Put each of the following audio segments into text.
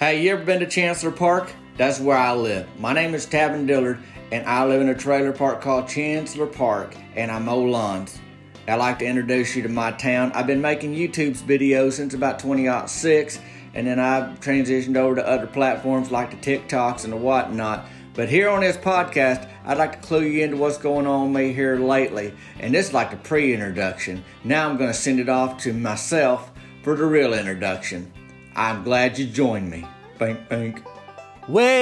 Hey, you ever been to Chancellor Park? That's where I live. My name is Tabin Dillard, and I live in a trailer park called Chancellor Park, and I mow lawns. I'd like to introduce you to my town. I've been making YouTube's videos since about 2006, and then I've transitioned over to other platforms like the TikToks and the whatnot. But here on this podcast, I'd like to clue you into what's going on me here lately. And this is like a pre introduction. Now I'm going to send it off to myself for the real introduction. I'm glad you joined me. Bink, bink. Welcome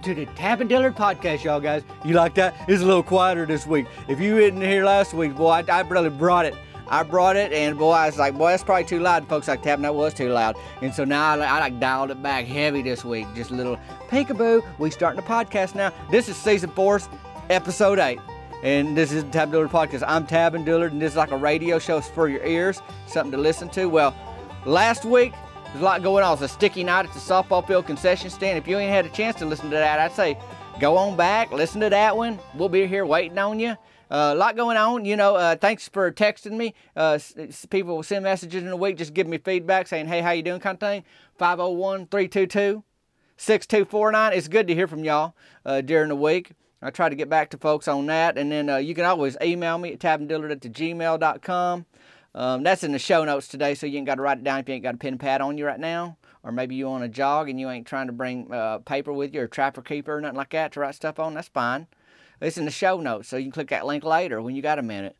to the Tabin Dillard podcast, y'all guys. You like that? It's a little quieter this week. If you didn't hear last week, boy, I, I really brought it. I brought it, and boy, I was like, boy, that's probably too loud. Folks like Tabin, that was too loud. And so now I, I like dialed it back heavy this week. Just a little peekaboo. We starting the podcast now. This is season four, episode eight and this is the Tab Dillard Podcast. I'm Tabin Dillard, and this is like a radio show for your ears, something to listen to. Well, last week, there's a lot going on. It's a sticky night at the softball field concession stand. If you ain't had a chance to listen to that, I'd say go on back, listen to that one. We'll be here waiting on you. Uh, a lot going on. You know, uh, thanks for texting me. Uh, people will send messages in a week, just give me feedback saying, hey, how you doing kind of thing. 501 322 6249. It's good to hear from y'all uh, during the week. I try to get back to folks on that. And then uh, you can always email me at tabindillard at gmail.com. Um, that's in the show notes today, so you ain't got to write it down if you ain't got a pen and pad on you right now. Or maybe you on a jog and you ain't trying to bring uh, paper with you or trapper keeper or nothing like that to write stuff on. That's fine. It's in the show notes, so you can click that link later when you got a minute.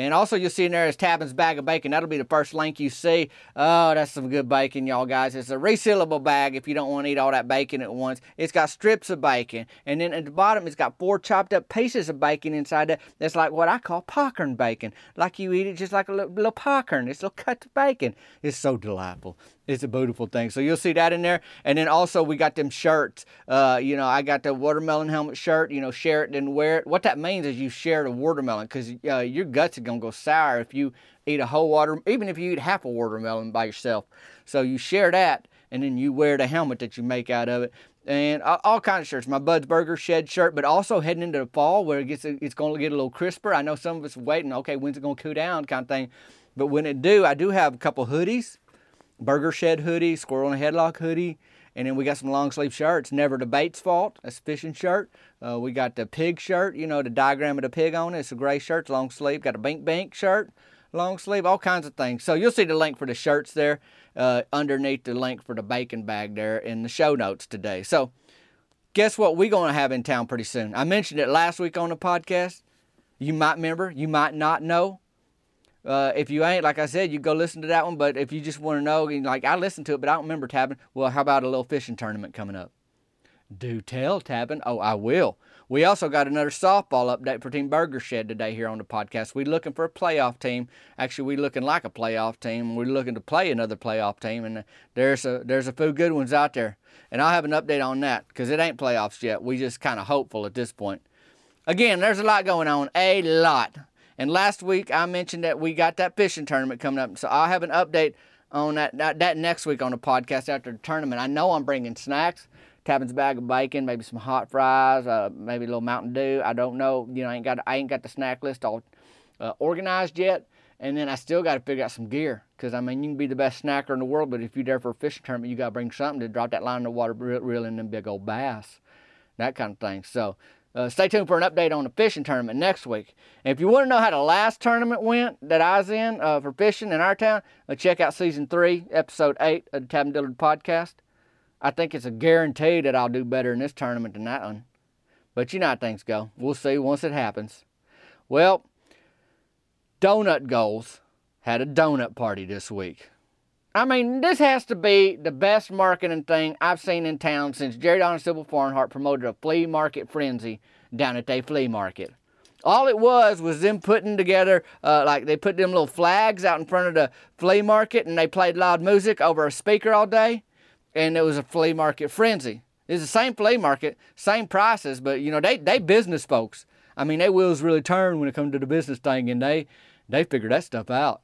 And also, you'll see in there is Tabin's bag of bacon. That'll be the first link you see. Oh, that's some good bacon, y'all guys. It's a resealable bag if you don't want to eat all that bacon at once. It's got strips of bacon. And then at the bottom, it's got four chopped up pieces of bacon inside that. That's like what I call popcorn bacon. Like you eat it just like a little, little popcorn. It's a little cut of bacon. It's so delightful. It's a beautiful thing. So you'll see that in there. And then also we got them shirts. Uh, you know, I got the watermelon helmet shirt. You know, share it and wear it. What that means is you share the watermelon because uh, your guts are gonna go sour if you eat a whole water, even if you eat half a watermelon by yourself. So you share that, and then you wear the helmet that you make out of it and all, kinds of shirts. My Bud's Burger shed shirt, but also heading into the fall where it gets it's going to get a little crisper. I know some of us waiting. Okay, when's it going to cool down, kind of thing. But when it do, I do have a couple hoodies Burger Shed hoodie, Squirrel and Headlock hoodie, and then we got some long sleeve shirts. Never the bait's fault. That's a fishing shirt. Uh, we got the pig shirt. You know the diagram of the pig on it. It's a gray shirt, long sleeve. Got a Bink Bink shirt, long sleeve. All kinds of things. So you'll see the link for the shirts there uh, underneath the link for the bacon bag there in the show notes today. So guess what we're going to have in town pretty soon. I mentioned it last week on the podcast. You might remember. You might not know. Uh, if you ain't, like I said, you go listen to that one. But if you just want to know, like I listened to it, but I don't remember Tabin. Well, how about a little fishing tournament coming up? Do tell, Tabin. Oh, I will. We also got another softball update for Team Burger Shed today here on the podcast. We're looking for a playoff team. Actually, we're looking like a playoff team. We're looking to play another playoff team, and there's a there's a few good ones out there. And I'll have an update on that because it ain't playoffs yet. We just kind of hopeful at this point. Again, there's a lot going on, a lot. And last week I mentioned that we got that fishing tournament coming up. So I'll have an update on that, that, that next week on the podcast after the tournament. I know I'm bringing snacks. Tabin's bag of bacon, maybe some hot fries, uh, maybe a little Mountain Dew. I don't know. You know, I ain't got I ain't got the snack list all uh, organized yet. And then I still got to figure out some gear because I mean you can be the best snacker in the world, but if you're there for a fishing tournament, you got to bring something to drop that line in the water, reel in them big old bass, that kind of thing. So uh, stay tuned for an update on the fishing tournament next week. And if you want to know how the last tournament went that I was in uh, for fishing in our town, uh, check out season three, episode eight of the Tabin Dillard podcast. I think it's a guarantee that I'll do better in this tournament than that one. But you know how things go. We'll see once it happens. Well, Donut Goals had a donut party this week. I mean, this has to be the best marketing thing I've seen in town since Jerry Don and Sybil Farnhart promoted a flea market frenzy down at their flea market. All it was was them putting together, uh, like they put them little flags out in front of the flea market and they played loud music over a speaker all day, and it was a flea market frenzy. It's the same flea market, same prices, but you know they they business folks. I mean, they wheels really turn when it comes to the business thing, and they they figure that stuff out.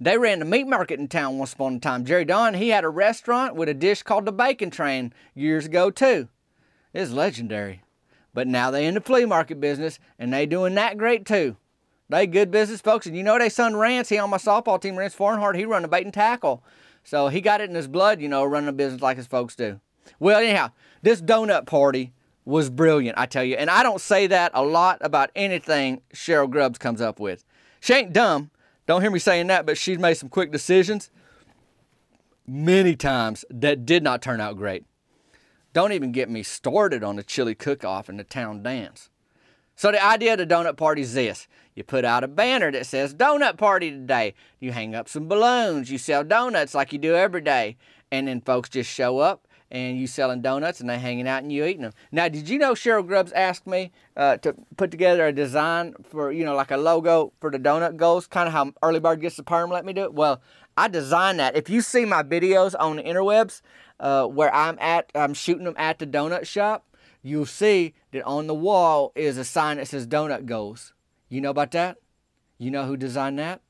They ran the meat market in town once upon a time. Jerry Don, he had a restaurant with a dish called the Bacon Train years ago too. It's legendary. But now they in the flea market business and they doing that great too. They good business folks. And you know, they son Rance, he on my softball team, Rance Farnhart, he run the bait and tackle. So he got it in his blood, you know, running a business like his folks do. Well, anyhow, this donut party was brilliant, I tell you. And I don't say that a lot about anything Cheryl Grubbs comes up with. She ain't dumb. Don't hear me saying that, but she's made some quick decisions many times that did not turn out great. Don't even get me started on the chili cook off and the town dance. So, the idea of the donut party is this you put out a banner that says donut party today. You hang up some balloons. You sell donuts like you do every day. And then folks just show up and you selling donuts and they hanging out and you eating them. Now, did you know Cheryl Grubbs asked me uh, to put together a design for, you know, like a logo for the donut goals, kind of how Early Bird Gets the Perm let me do it? Well, I designed that. If you see my videos on the interwebs uh, where I'm at, I'm shooting them at the donut shop, you'll see that on the wall is a sign that says donut goals. You know about that? You know who designed that?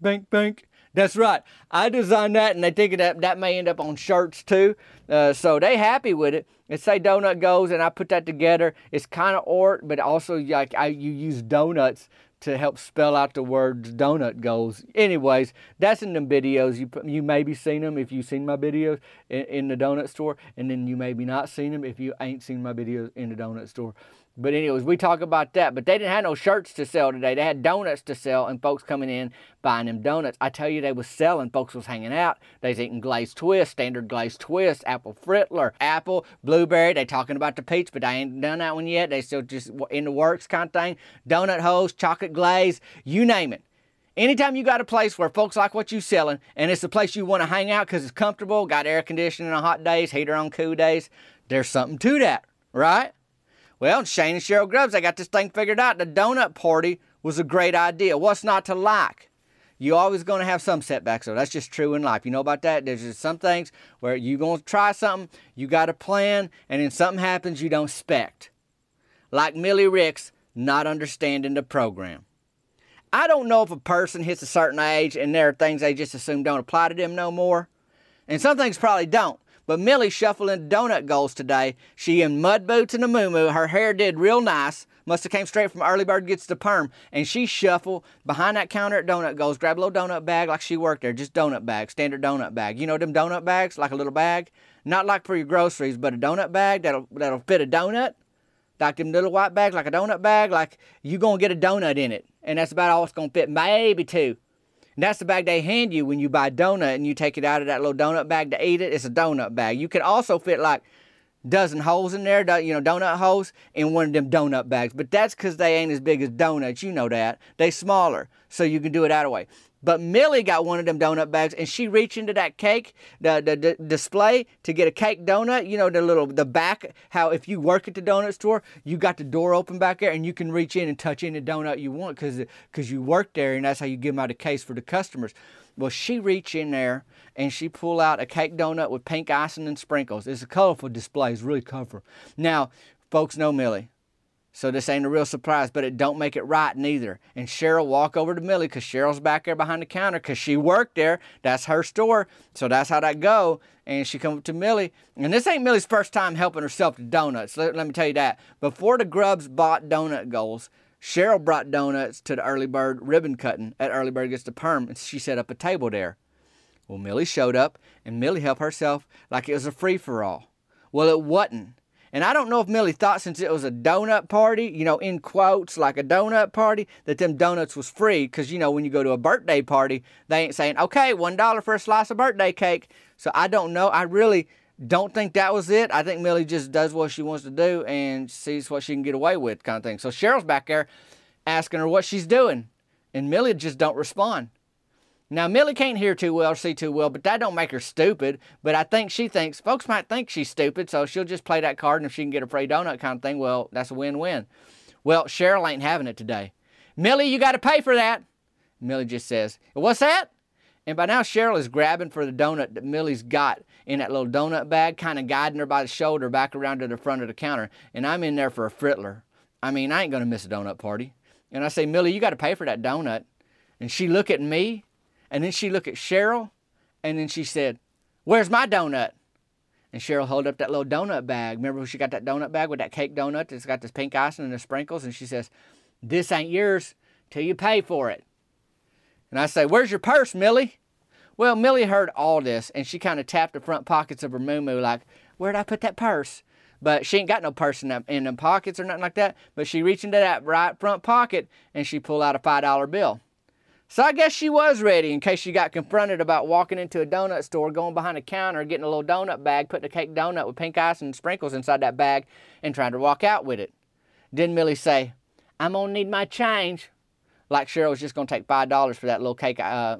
Bink, bink. That's right. I designed that, and they think that that may end up on shirts too. Uh, so they happy with it. It say donut goes, and I put that together. It's kind of art, but also like I you use donuts to help spell out the words donut goes. Anyways, that's in the videos. You you maybe seen them if you've seen my videos in, in the donut store, and then you maybe not seen them if you ain't seen my videos in the donut store. But anyways, we talk about that. But they didn't have no shirts to sell today. They had donuts to sell, and folks coming in buying them donuts. I tell you, they was selling. Folks was hanging out. They was eating glazed twist, standard glazed twist, apple fritter, apple, blueberry. They talking about the peach, but I ain't done that one yet. They still just in the works kind of thing. Donut holes, chocolate glaze, you name it. Anytime you got a place where folks like what you selling, and it's a place you want to hang out because it's comfortable, got air conditioning on hot days, heater on cool days, there's something to that, right? Well, Shane and Cheryl Grubbs, they got this thing figured out. The donut party was a great idea. What's not to like? You're always going to have some setbacks, though. That's just true in life. You know about that? There's just some things where you're going to try something, you got a plan, and then something happens you don't expect. Like Millie Ricks not understanding the program. I don't know if a person hits a certain age and there are things they just assume don't apply to them no more. And some things probably don't. But Millie shuffling donut goals today. She in mud boots and a moo Her hair did real nice. Must have came straight from Early Bird Gets the Perm. And she shuffled behind that counter at Donut Goals, grab a little donut bag like she worked there, just donut bag, standard donut bag. You know them donut bags, like a little bag? Not like for your groceries, but a donut bag that'll that'll fit a donut. Like them little white bags, like a donut bag, like you gonna get a donut in it. And that's about all it's gonna fit, maybe two. And that's the bag they hand you when you buy donut and you take it out of that little donut bag to eat it. It's a donut bag. You can also fit like dozen holes in there, you know, donut holes in one of them donut bags. But that's because they ain't as big as donuts. You know that. They smaller, so you can do it that way. But Millie got one of them donut bags and she reached into that cake, the, the, the, display to get a cake donut. You know, the little, the back, how if you work at the donut store, you got the door open back there and you can reach in and touch any donut you want because because you work there and that's how you give them out a case for the customers. Well, she reached in there and she pulled out a cake donut with pink icing and sprinkles. It's a colorful display. It's really colorful. Now, folks know Millie. So this ain't a real surprise, but it don't make it right neither. And Cheryl walk over to Millie because Cheryl's back there behind the counter because she worked there. That's her store. So that's how that go. And she come up to Millie. And this ain't Millie's first time helping herself to donuts. Let, let me tell you that. Before the Grubbs bought donut goals, Cheryl brought donuts to the early bird ribbon cutting at Early Bird Gets the Perm. And she set up a table there. Well, Millie showed up and Millie helped herself like it was a free for all. Well, it wasn't. And I don't know if Millie thought since it was a donut party, you know, in quotes, like a donut party, that them donuts was free. Because, you know, when you go to a birthday party, they ain't saying, okay, $1 for a slice of birthday cake. So I don't know. I really don't think that was it. I think Millie just does what she wants to do and sees what she can get away with, kind of thing. So Cheryl's back there asking her what she's doing. And Millie just don't respond. Now Millie can't hear too well, see too well, but that don't make her stupid. But I think she thinks folks might think she's stupid, so she'll just play that card, and if she can get a free donut kind of thing, well, that's a win-win. Well, Cheryl ain't having it today. Millie, you got to pay for that. Millie just says, "What's that?" And by now Cheryl is grabbing for the donut that Millie's got in that little donut bag, kind of guiding her by the shoulder back around to the front of the counter. And I'm in there for a frittler. I mean, I ain't gonna miss a donut party. And I say, Millie, you got to pay for that donut. And she look at me and then she looked at Cheryl and then she said, Where's my donut? And Cheryl held up that little donut bag. Remember when she got that donut bag with that cake donut that's got this pink icing and the sprinkles? And she says, This ain't yours. till you pay for it. And I say, Where's your purse, Millie? Well, Millie heard all this and she kind of tapped the front pockets of her moo like, Where'd I put that purse? But she ain't got no purse in, the, in them pockets or nothing like that. But she reached into that right front pocket and she pulled out a $5 bill. So I guess she was ready in case she got confronted about walking into a donut store, going behind a counter, getting a little donut bag, putting a cake donut with pink ice and sprinkles inside that bag, and trying to walk out with it. Then Millie say, I'm gonna need my change. Like Cheryl was just gonna take five dollars for that little cake uh,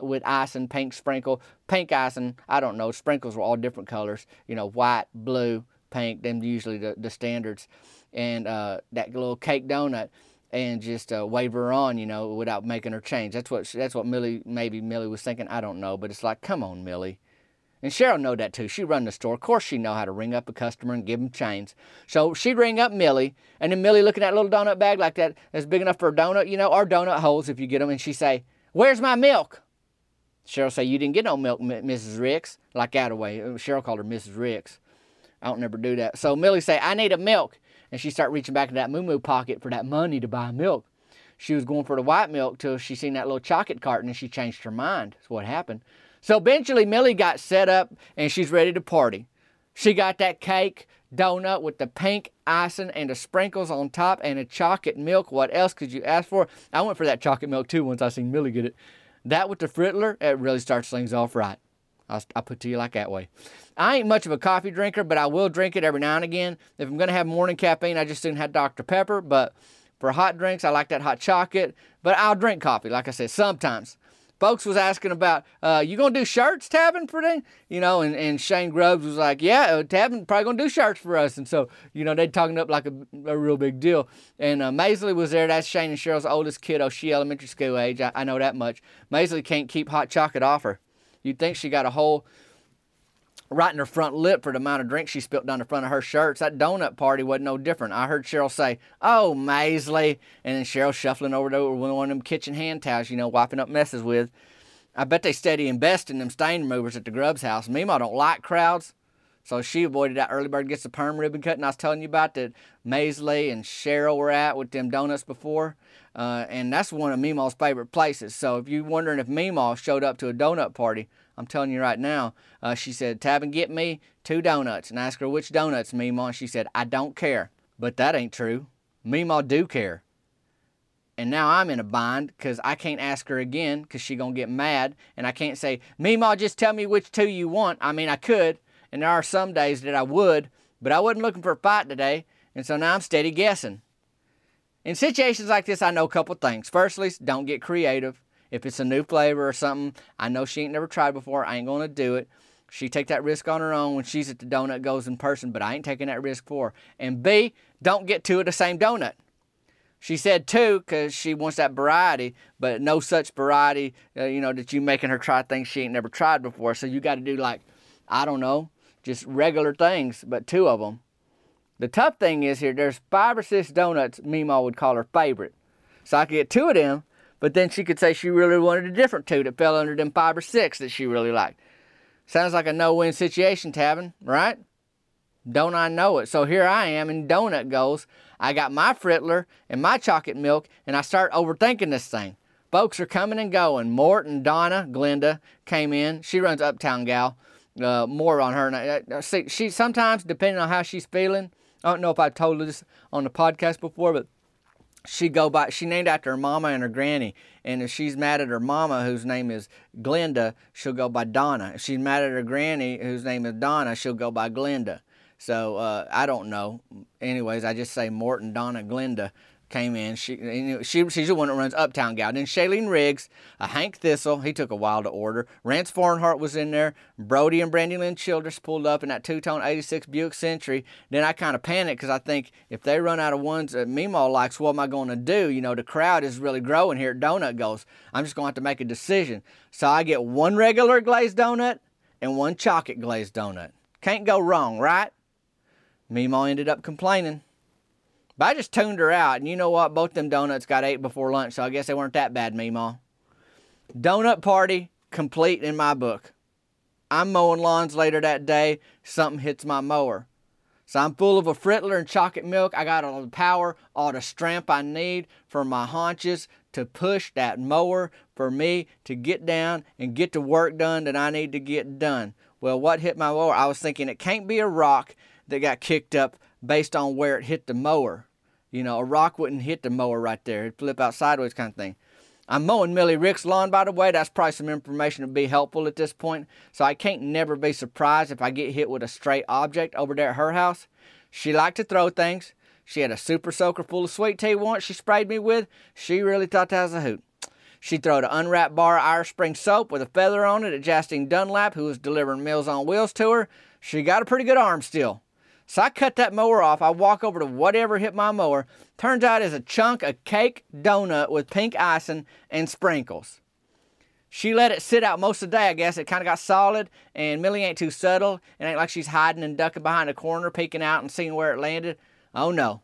with ice and pink sprinkle, pink ice and I don't know. Sprinkles were all different colors, you know, white, blue, pink. Them usually the, the standards, and uh, that little cake donut and just uh, wave her on, you know, without making her change. That's what that's what Millie maybe Millie was thinking. I don't know, but it's like, come on, Millie. And Cheryl know that too. She run the store. Of course, she know how to ring up a customer and give them change. So she'd ring up Millie, and then Millie looking at that little donut bag like that that's big enough for a donut, you know, or donut holes if you get them, and she say, "Where's my milk?" Cheryl say, "You didn't get no milk, Mrs. Ricks." Like out that away. Cheryl called her Mrs. Ricks. I don't never do that. So Millie say, "I need a milk." And she started reaching back in that moo pocket for that money to buy milk. She was going for the white milk till she seen that little chocolate carton and she changed her mind. That's what happened. So eventually Millie got set up and she's ready to party. She got that cake, donut with the pink icing and the sprinkles on top and a chocolate milk. What else could you ask for? I went for that chocolate milk too once I seen Millie get it. That with the frittler, it really starts things off right. I'll, I'll put to you like that way. I ain't much of a coffee drinker, but I will drink it every now and again. If I'm going to have morning caffeine, I just didn't have Dr. Pepper. But for hot drinks, I like that hot chocolate. But I'll drink coffee, like I said, sometimes. Folks was asking about, uh, you gonna do shirts, Tabin, for them? You know, and, and Shane Grubbs was like, yeah, uh, Tabin probably gonna do shirts for us. And so, you know, they talking up like a, a real big deal. And uh, Maisley was there. That's Shane and Cheryl's oldest kiddo. She elementary school age. I, I know that much. Maisley can't keep hot chocolate off her. You'd think she got a whole right in her front lip for the amount of drink she spilled down the front of her shirts. That donut party wasn't no different. I heard Cheryl say, "Oh, Maisley," and then Cheryl shuffling over to one of them kitchen hand towels, you know, wiping up messes with. I bet they steady invest in them stain removers at the Grubbs house. Meemaw don't like crowds, so she avoided that early bird gets the perm ribbon cut. And I was telling you about that Maisley and Cheryl were at with them donuts before. Uh, and that's one of Meemaw's favorite places. So if you're wondering if Meemaw showed up to a donut party, I'm telling you right now, uh, she said, Tab and get me two donuts. And I asked her, which donuts, Meemaw? She said, I don't care. But that ain't true. Meemaw do care. And now I'm in a bind because I can't ask her again because she going to get mad. And I can't say, Meemaw, just tell me which two you want. I mean, I could. And there are some days that I would. But I wasn't looking for a fight today. And so now I'm steady guessing. In situations like this, I know a couple things. Firstly, don't get creative. If it's a new flavor or something, I know she ain't never tried before. I ain't gonna do it. She take that risk on her own when she's at the donut goes in person, but I ain't taking that risk for her. And B, don't get two of the same donut. She said two because she wants that variety, but no such variety, uh, you know, that you making her try things she ain't never tried before. So you got to do like, I don't know, just regular things, but two of them. The tough thing is here, there's five or six donuts Meemaw would call her favorite. So I could get two of them, but then she could say she really wanted a different two that fell under them five or six that she really liked. Sounds like a no-win situation, Tabin, right? Don't I know it? So here I am in donut goes. I got my frittler and my chocolate milk, and I start overthinking this thing. Folks are coming and going. Mort and Donna, Glenda came in. She runs Uptown Gal. Uh, more on her. Uh, see, she sometimes, depending on how she's feeling, I don't know if I told this on the podcast before, but she go by she named after her mama and her granny. And if she's mad at her mama whose name is glenda she'll go by donna. If she's mad at her granny whose name is donna she'll go by glenda. So uh, i don't know. Anyways i just say morton donna glenda came in. She she she's the one that runs Uptown Gal. Then Shailene Riggs, uh, Hank Thistle, he took a while to order. Rance Farnhart was in there. Brody and Brandy Lynn Childress pulled up in that two-tone 86 Buick Century. Then I kind of panicked because I think if they run out of ones that Meemaw likes, what am I going to do? You know, the crowd is really growing here at Donut Goals. I'm just going to have to make a decision. So I get one regular glazed donut and one chocolate glazed donut. Can't go wrong, right? Meemaw ended up complaining. But I just tuned her out, and you know what? Both them donuts got ate before lunch, so I guess they weren't that bad, Meemaw. Donut party complete in my book. I'm mowing lawns later that day. Something hits my mower. So I'm full of a frittler and chocolate milk. I got all the power, all the strength I need for my haunches to push that mower for me to get down and get the work done that I need to get done. Well, what hit my mower? I was thinking it can't be a rock that got kicked up based on where it hit the mower. You know, a rock wouldn't hit the mower right there. It'd flip out sideways kind of thing. I'm mowing Millie Rick's lawn, by the way. That's probably some information to be helpful at this point. So I can't never be surprised if I get hit with a stray object over there at her house. She liked to throw things. She had a super soaker full of sweet tea once she sprayed me with. She really thought that was a hoot. She throwed an unwrapped bar of Irish Spring soap with a feather on it at Justine Dunlap, who was delivering Meals on Wheels to her. She got a pretty good arm still. So I cut that mower off. I walk over to whatever hit my mower. Turns out it's a chunk of cake donut with pink icing and sprinkles. She let it sit out most of the day, I guess. It kind of got solid, and Millie ain't too subtle. It ain't like she's hiding and ducking behind a corner, peeking out and seeing where it landed. Oh no.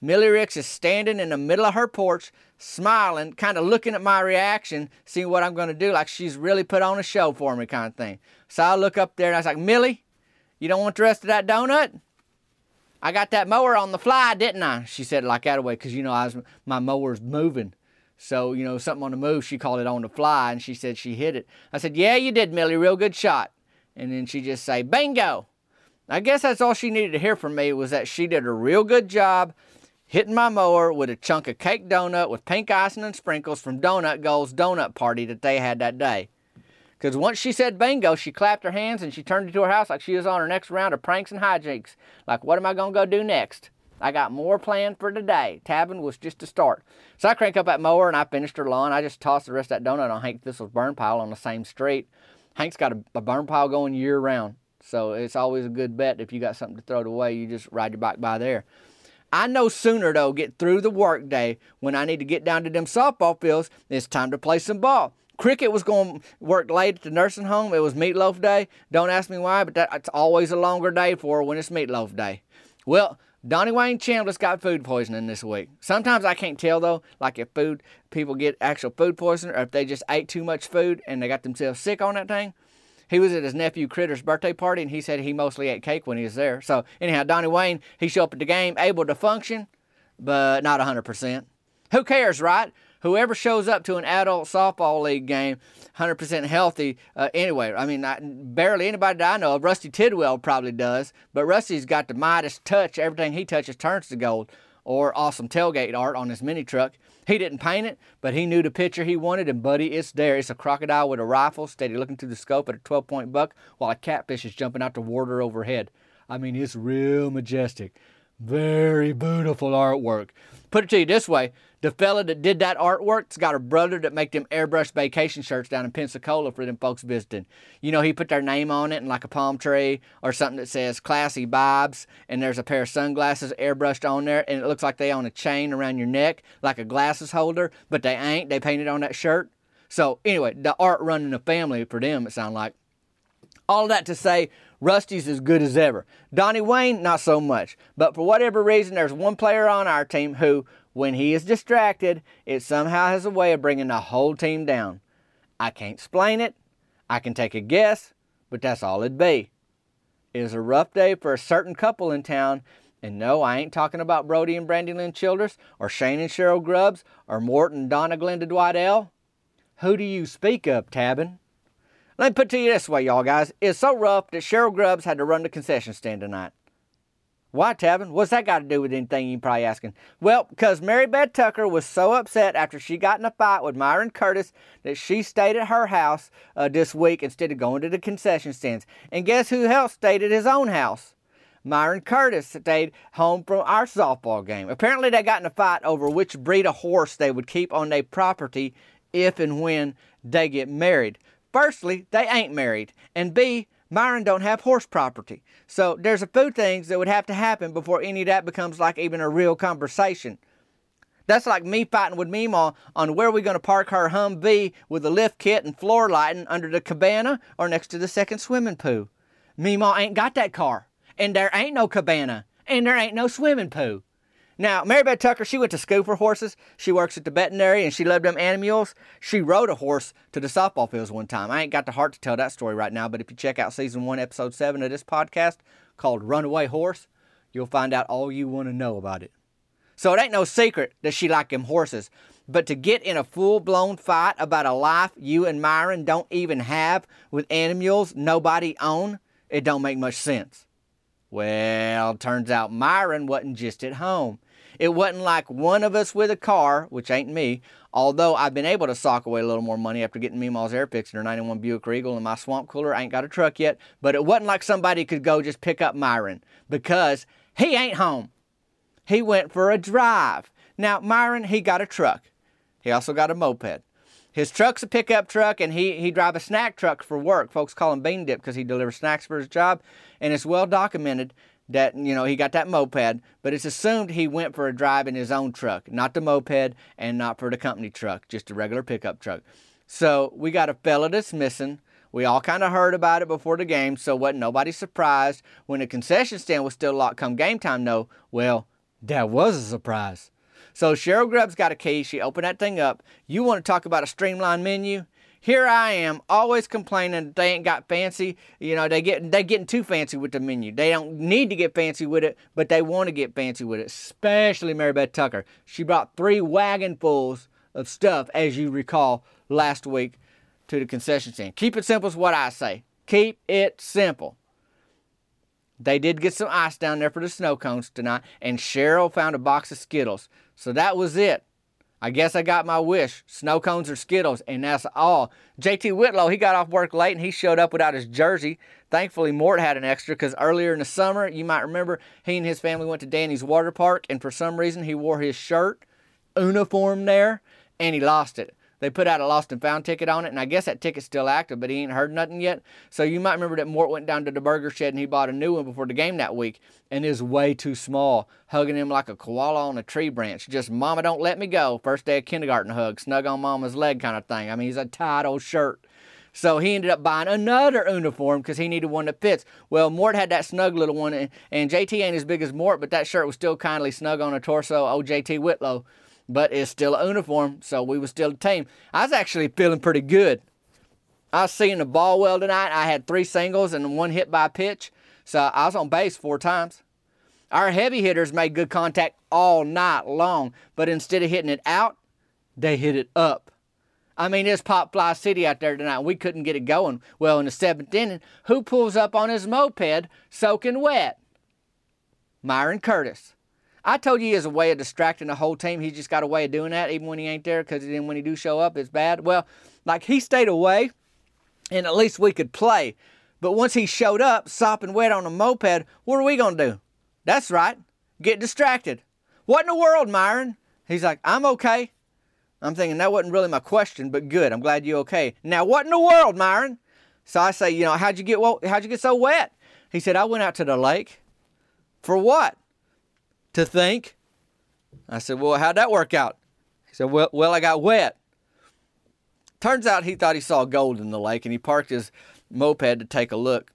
Millie Ricks is standing in the middle of her porch, smiling, kind of looking at my reaction, seeing what I'm going to do, like she's really put on a show for me, kind of thing. So I look up there and I was like, Millie, you don't want the rest of that donut? I got that mower on the fly, didn't I? She said like that way, because you know I was my mower's moving. So, you know, something on the move, she called it on the fly and she said she hit it. I said, Yeah, you did, Millie, real good shot. And then she just say, Bingo. I guess that's all she needed to hear from me was that she did a real good job hitting my mower with a chunk of cake donut with pink icing and sprinkles from Donut Gold's donut party that they had that day. Because once she said bingo, she clapped her hands and she turned into her house like she was on her next round of pranks and hijinks. Like, what am I going to go do next? I got more planned for today. Tabin was just a start. So I crank up that mower and I finished her lawn. I just tossed the rest of that donut on Hank Thistle's burn pile on the same street. Hank's got a, a burn pile going year round. So it's always a good bet if you got something to throw it away, you just ride your bike by there. I know sooner though, get through the workday when I need to get down to them softball fields, it's time to play some ball. Cricket was going work late at the nursing home. It was meatloaf day. Don't ask me why, but that's always a longer day for her when it's meatloaf day. Well, Donnie Wayne Chandler's got food poisoning this week. Sometimes I can't tell though, like if food people get actual food poisoning or if they just ate too much food and they got themselves sick on that thing. He was at his nephew Critter's birthday party and he said he mostly ate cake when he was there. So anyhow, Donnie Wayne, he showed up at the game able to function, but not 100%. Who cares, right? Whoever shows up to an adult softball league game 100% healthy uh, anyway. I mean, I, barely anybody that I know of. Rusty Tidwell probably does, but Rusty's got the Midas touch. Everything he touches turns to gold. Or awesome tailgate art on his mini truck. He didn't paint it, but he knew the picture he wanted, and buddy, it's there. It's a crocodile with a rifle, steady looking through the scope at a 12 point buck, while a catfish is jumping out the water overhead. I mean, it's real majestic. Very beautiful artwork. Put it to you this way the fella that did that artwork's got a brother that make them airbrush vacation shirts down in Pensacola for them folks visiting. You know, he put their name on it and like a palm tree or something that says classy vibes and there's a pair of sunglasses airbrushed on there and it looks like they on a chain around your neck like a glasses holder, but they ain't. They painted on that shirt. So anyway, the art running the family for them, it sounds like. All that to say, Rusty's as good as ever. Donnie Wayne, not so much. But for whatever reason, there's one player on our team who, when he is distracted, it somehow has a way of bringing the whole team down. I can't explain it. I can take a guess, but that's all it'd be. It was a rough day for a certain couple in town, and no, I ain't talking about Brody and Brandy Lynn Childress, or Shane and Cheryl Grubbs, or Morton and Donna Glenda Dwight L. Who do you speak of, Tabin? Let me put it to you this way, y'all guys. It's so rough that Cheryl Grubbs had to run the concession stand tonight. Why, Tabin? What's that got to do with anything you're probably asking? Well, because Mary Beth Tucker was so upset after she got in a fight with Myron Curtis that she stayed at her house uh, this week instead of going to the concession stands. And guess who else stayed at his own house? Myron Curtis stayed home from our softball game. Apparently, they got in a fight over which breed of horse they would keep on their property if and when they get married. Firstly, they ain't married. And B, Myron don't have horse property. So there's a few things that would have to happen before any of that becomes like even a real conversation. That's like me fighting with Meemaw on where we're going to park her Humvee with a lift kit and floor lighting under the cabana or next to the second swimming pool. Meemaw ain't got that car, and there ain't no cabana, and there ain't no swimming pool. Now, Mary Beth Tucker, she went to school for horses. She works at the veterinary and she loved them animals. She rode a horse to the softball fields one time. I ain't got the heart to tell that story right now, but if you check out season one, episode seven of this podcast called Runaway Horse, you'll find out all you want to know about it. So it ain't no secret that she like them horses. But to get in a full blown fight about a life you and Myron don't even have with animals nobody own, it don't make much sense. Well, turns out Myron wasn't just at home. It wasn't like one of us with a car, which ain't me, although I've been able to sock away a little more money after getting Meemaw's air fixed in her 91 Buick Regal and my swamp cooler. I ain't got a truck yet, but it wasn't like somebody could go just pick up Myron because he ain't home. He went for a drive. Now, Myron, he got a truck. He also got a moped. His truck's a pickup truck, and he he drive a snack truck for work. Folks call him Bean Dip because he delivers snacks for his job, and it's well documented that you know he got that moped. But it's assumed he went for a drive in his own truck, not the moped, and not for the company truck, just a regular pickup truck. So we got a fella that's missing. We all kind of heard about it before the game, so wasn't nobody surprised when the concession stand was still locked come game time. No, well, that was a surprise. So Cheryl Grubb's got a key. She opened that thing up. You want to talk about a streamlined menu? Here I am, always complaining they ain't got fancy. You know, they get they getting too fancy with the menu. They don't need to get fancy with it, but they want to get fancy with it. Especially Mary Beth Tucker. She brought three wagonfuls of stuff, as you recall last week, to the concession stand. Keep it simple is what I say. Keep it simple. They did get some ice down there for the snow cones tonight, and Cheryl found a box of Skittles. So that was it. I guess I got my wish. Snow cones or Skittles, and that's all. JT Whitlow, he got off work late and he showed up without his jersey. Thankfully, Mort had an extra because earlier in the summer, you might remember, he and his family went to Danny's water park, and for some reason, he wore his shirt uniform there and he lost it. They put out a lost and found ticket on it, and I guess that ticket's still active, but he ain't heard nothing yet. So you might remember that Mort went down to the burger shed and he bought a new one before the game that week, and is way too small, hugging him like a koala on a tree branch. Just mama don't let me go. First day of kindergarten hug, snug on mama's leg kind of thing. I mean, he's a tight old shirt. So he ended up buying another uniform because he needed one that fits. Well, Mort had that snug little one, and, and JT ain't as big as Mort, but that shirt was still kindly snug on a torso. Oh, JT Whitlow but it's still a uniform, so we was still a team. I was actually feeling pretty good. I was seeing the ball well tonight. I had three singles and one hit by pitch, so I was on base four times. Our heavy hitters made good contact all night long, but instead of hitting it out, they hit it up. I mean, it's Pop Fly City out there tonight. We couldn't get it going. Well, in the seventh inning, who pulls up on his moped soaking wet? Myron Curtis. I told you he has a way of distracting the whole team. He's just got a way of doing that, even when he ain't there, because then when he do show up, it's bad. Well, like he stayed away, and at least we could play. But once he showed up, sopping wet on a moped, what are we gonna do? That's right, get distracted. What in the world, Myron? He's like, I'm okay. I'm thinking that wasn't really my question, but good. I'm glad you're okay. Now, what in the world, Myron? So I say, you know, how'd you get how'd you get so wet? He said, I went out to the lake. For what? To think. I said, Well, how'd that work out? He said, Well, well I got wet. Turns out he thought he saw gold in the lake and he parked his moped to take a look.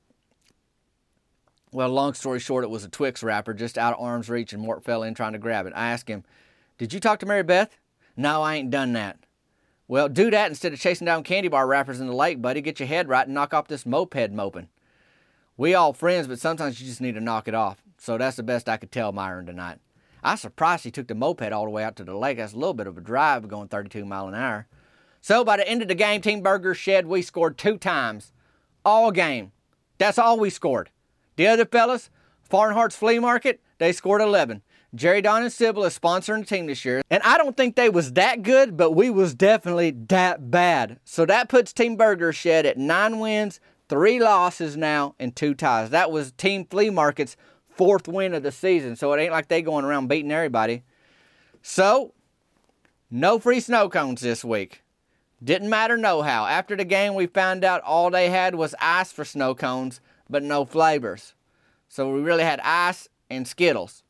Well, long story short, it was a Twix wrapper just out of arm's reach and Mort fell in trying to grab it. I asked him, Did you talk to Mary Beth? No, I ain't done that. Well, do that instead of chasing down candy bar wrappers in the lake, buddy. Get your head right and knock off this moped moping. We all friends, but sometimes you just need to knock it off. So that's the best I could tell Myron tonight. I surprised he took the moped all the way out to the lake. That's a little bit of a drive going 32 mile an hour. So by the end of the game, Team Burger Shed, we scored two times. All game. That's all we scored. The other fellas, Farnhart's Flea Market, they scored 11. Jerry Don and Sybil is sponsoring the team this year. And I don't think they was that good, but we was definitely that bad. So that puts Team Burger Shed at nine wins, three losses now, and two ties. That was Team Flea Market's fourth win of the season, so it ain't like they going around beating everybody. So, no free snow cones this week. Didn't matter no how. After the game, we found out all they had was ice for snow cones, but no flavors. So we really had ice and Skittles.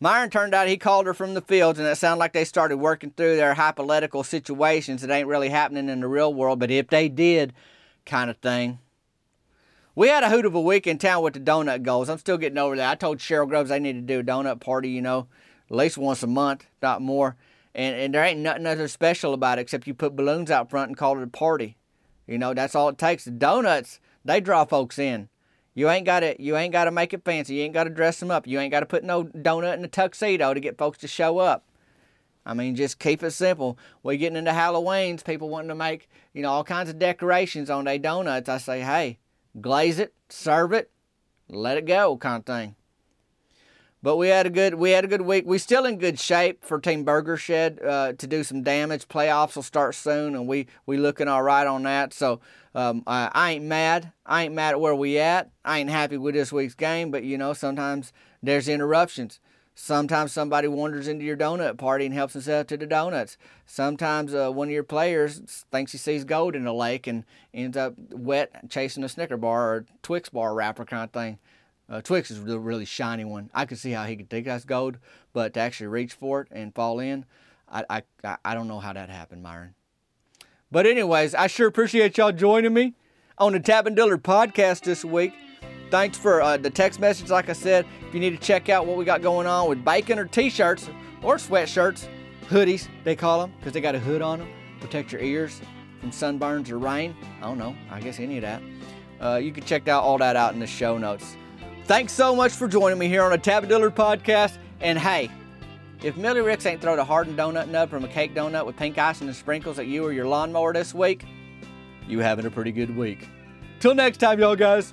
Myron turned out he called her from the fields, and it sounded like they started working through their hypothetical situations that ain't really happening in the real world, but if they did, kind of thing. We had a hoot of a week in town with the donut goals. I'm still getting over that. I told Cheryl Grubbs I need to do a donut party, you know, at least once a month, not more. And, and there ain't nothing other special about it except you put balloons out front and call it a party. You know, that's all it takes. The donuts, they draw folks in. You ain't gotta you ain't gotta make it fancy. You ain't gotta dress them up. You ain't gotta put no donut in a tuxedo to get folks to show up. I mean, just keep it simple. We're getting into Halloween's, people wanting to make, you know, all kinds of decorations on their donuts. I say, hey, glaze it, serve it, let it go, kind of thing. But we had a good we had a good week. We still in good shape for Team Burger Shed uh, to do some damage. Playoffs will start soon, and we we looking all right on that. So um, I, I ain't mad. I ain't mad at where we at. I ain't happy with this week's game. But you know sometimes there's interruptions. Sometimes somebody wanders into your donut party and helps himself to the donuts. Sometimes uh, one of your players thinks he sees gold in the lake and ends up wet chasing a Snicker bar or Twix bar wrapper kind of thing. Uh, Twix is the really shiny one. I could see how he could think that's gold, but to actually reach for it and fall in, I, I, I don't know how that happened, Myron. But anyways, I sure appreciate y'all joining me on the Tabin Dillard podcast this week. Thanks for uh, the text message. Like I said, if you need to check out what we got going on with bacon or t-shirts or sweatshirts, hoodies they call them because they got a hood on them, protect your ears from sunburns or rain. I don't know. I guess any of that. Uh, you can check out all that out in the show notes. Thanks so much for joining me here on a Tabin Dillard podcast. And hey, if Millie Ricks ain't throwed a hardened donut nub from a cake donut with pink icing and sprinkles at you or your lawnmower this week, you having a pretty good week. Till next time, y'all guys.